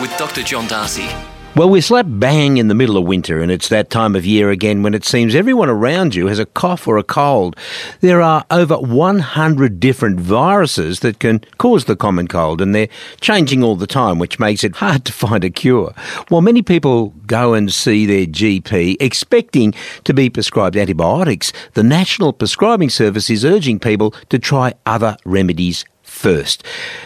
With Dr. John D'Arcy. Well, we're slap bang in the middle of winter, and it's that time of year again when it seems everyone around you has a cough or a cold. There are over 100 different viruses that can cause the common cold, and they're changing all the time, which makes it hard to find a cure. While many people go and see their GP expecting to be prescribed antibiotics, the National Prescribing Service is urging people to try other remedies first.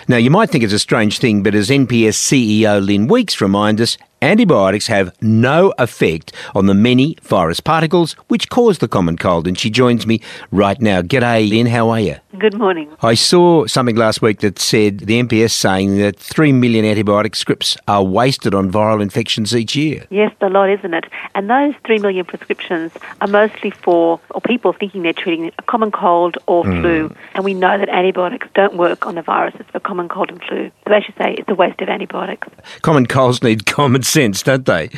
Now, you might think it's a strange thing, but as NPS CEO Lynn Weekes reminds us, antibiotics have no effect on the many virus particles which cause the common cold. And she joins me right now. G'day, Lynn. How are you? Good morning. I saw something last week that said the NPS saying that 3 million antibiotic scripts are wasted on viral infections each year. Yes, a lot, isn't it? And those 3 million prescriptions are mostly for or people thinking they're treating a common cold or mm. flu. And we know that antibiotics don't work on the viruses for common cold and flu. So as you say, it's a waste of antibiotics. Common colds need common sense, don't they?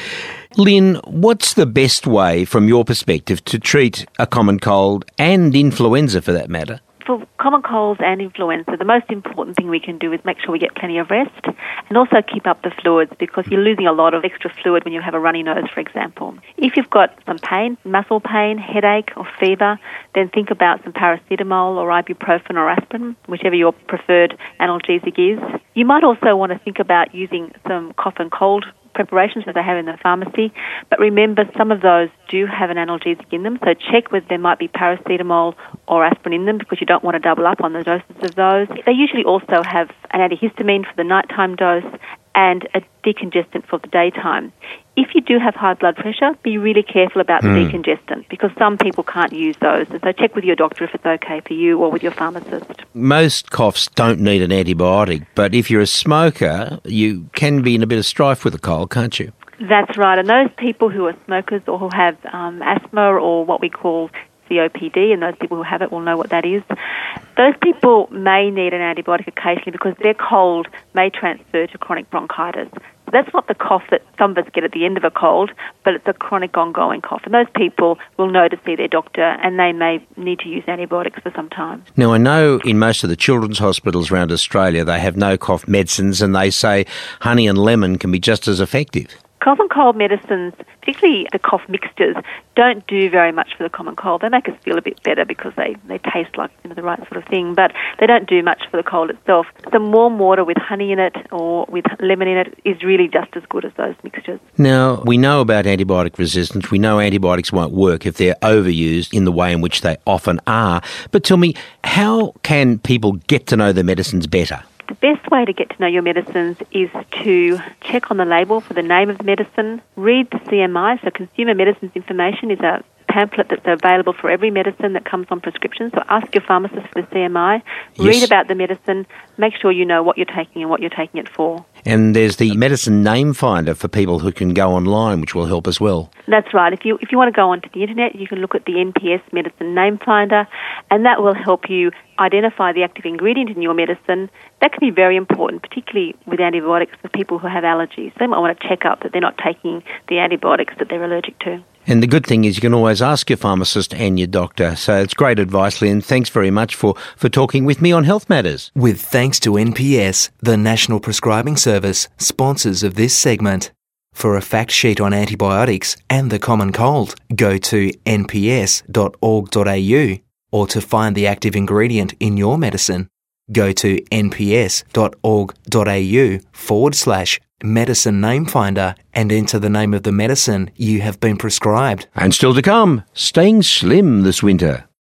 Lynn, what's the best way, from your perspective, to treat a common cold and influenza for that matter? for common colds and influenza, the most important thing we can do is make sure we get plenty of rest and also keep up the fluids because you're losing a lot of extra fluid when you have a runny nose, for example. If you've got some pain, muscle pain, headache, or fever, then think about some paracetamol or ibuprofen or aspirin, whichever your preferred analgesic is. You might also want to think about using some cough and cold preparations that they have in the pharmacy. But remember, some of those do have an analgesic in them, so check whether there might be paracetamol or aspirin in them because you don't want to double up on the doses of those. They usually also have an antihistamine for the nighttime dose and a decongestant for the daytime. If you do have high blood pressure, be really careful about the mm. decongestant because some people can't use those. And so check with your doctor if it's okay for you or with your pharmacist. Most coughs don't need an antibiotic, but if you're a smoker, you can be in a bit of strife with a cold, can't you? That's right. And those people who are smokers or who have um, asthma or what we call COPD, and those people who have it will know what that is. Those people may need an antibiotic occasionally because their cold may transfer to chronic bronchitis. That's not the cough that some of us get at the end of a cold, but it's a chronic ongoing cough. And those people will know to see their doctor and they may need to use antibiotics for some time. Now, I know in most of the children's hospitals around Australia they have no cough medicines and they say honey and lemon can be just as effective. Cough and cold medicines, particularly the cough mixtures, don't do very much for the common cold. They make us feel a bit better because they, they taste like you know, the right sort of thing, but they don't do much for the cold itself. Some warm water with honey in it or with lemon in it is really just as good as those mixtures. Now, we know about antibiotic resistance. We know antibiotics won't work if they're overused in the way in which they often are. But tell me, how can people get to know the medicines better? The best way to get to know your medicines is to check on the label for the name of the medicine, read the CMI, so Consumer Medicines Information is a pamphlet that's available for every medicine that comes on prescription. So ask your pharmacist for the CMI, yes. read about the medicine, make sure you know what you're taking and what you're taking it for. And there's the medicine name finder for people who can go online, which will help as well. That's right. If you if you want to go onto the internet, you can look at the NPS medicine name finder, and that will help you identify the active ingredient in your medicine. That can be very important, particularly with antibiotics for people who have allergies. They might want to check up that they're not taking the antibiotics that they're allergic to. And the good thing is you can always ask your pharmacist and your doctor. So it's great advice, Lynn. Thanks very much for, for talking with me on Health Matters. With thanks to NPS, the National Prescribing Service, sponsors of this segment. For a fact sheet on antibiotics and the common cold, go to nps.org.au or to find the active ingredient in your medicine, go to nps.org.au forward slash medicine name finder and enter the name of the medicine you have been prescribed. And still to come, staying slim this winter.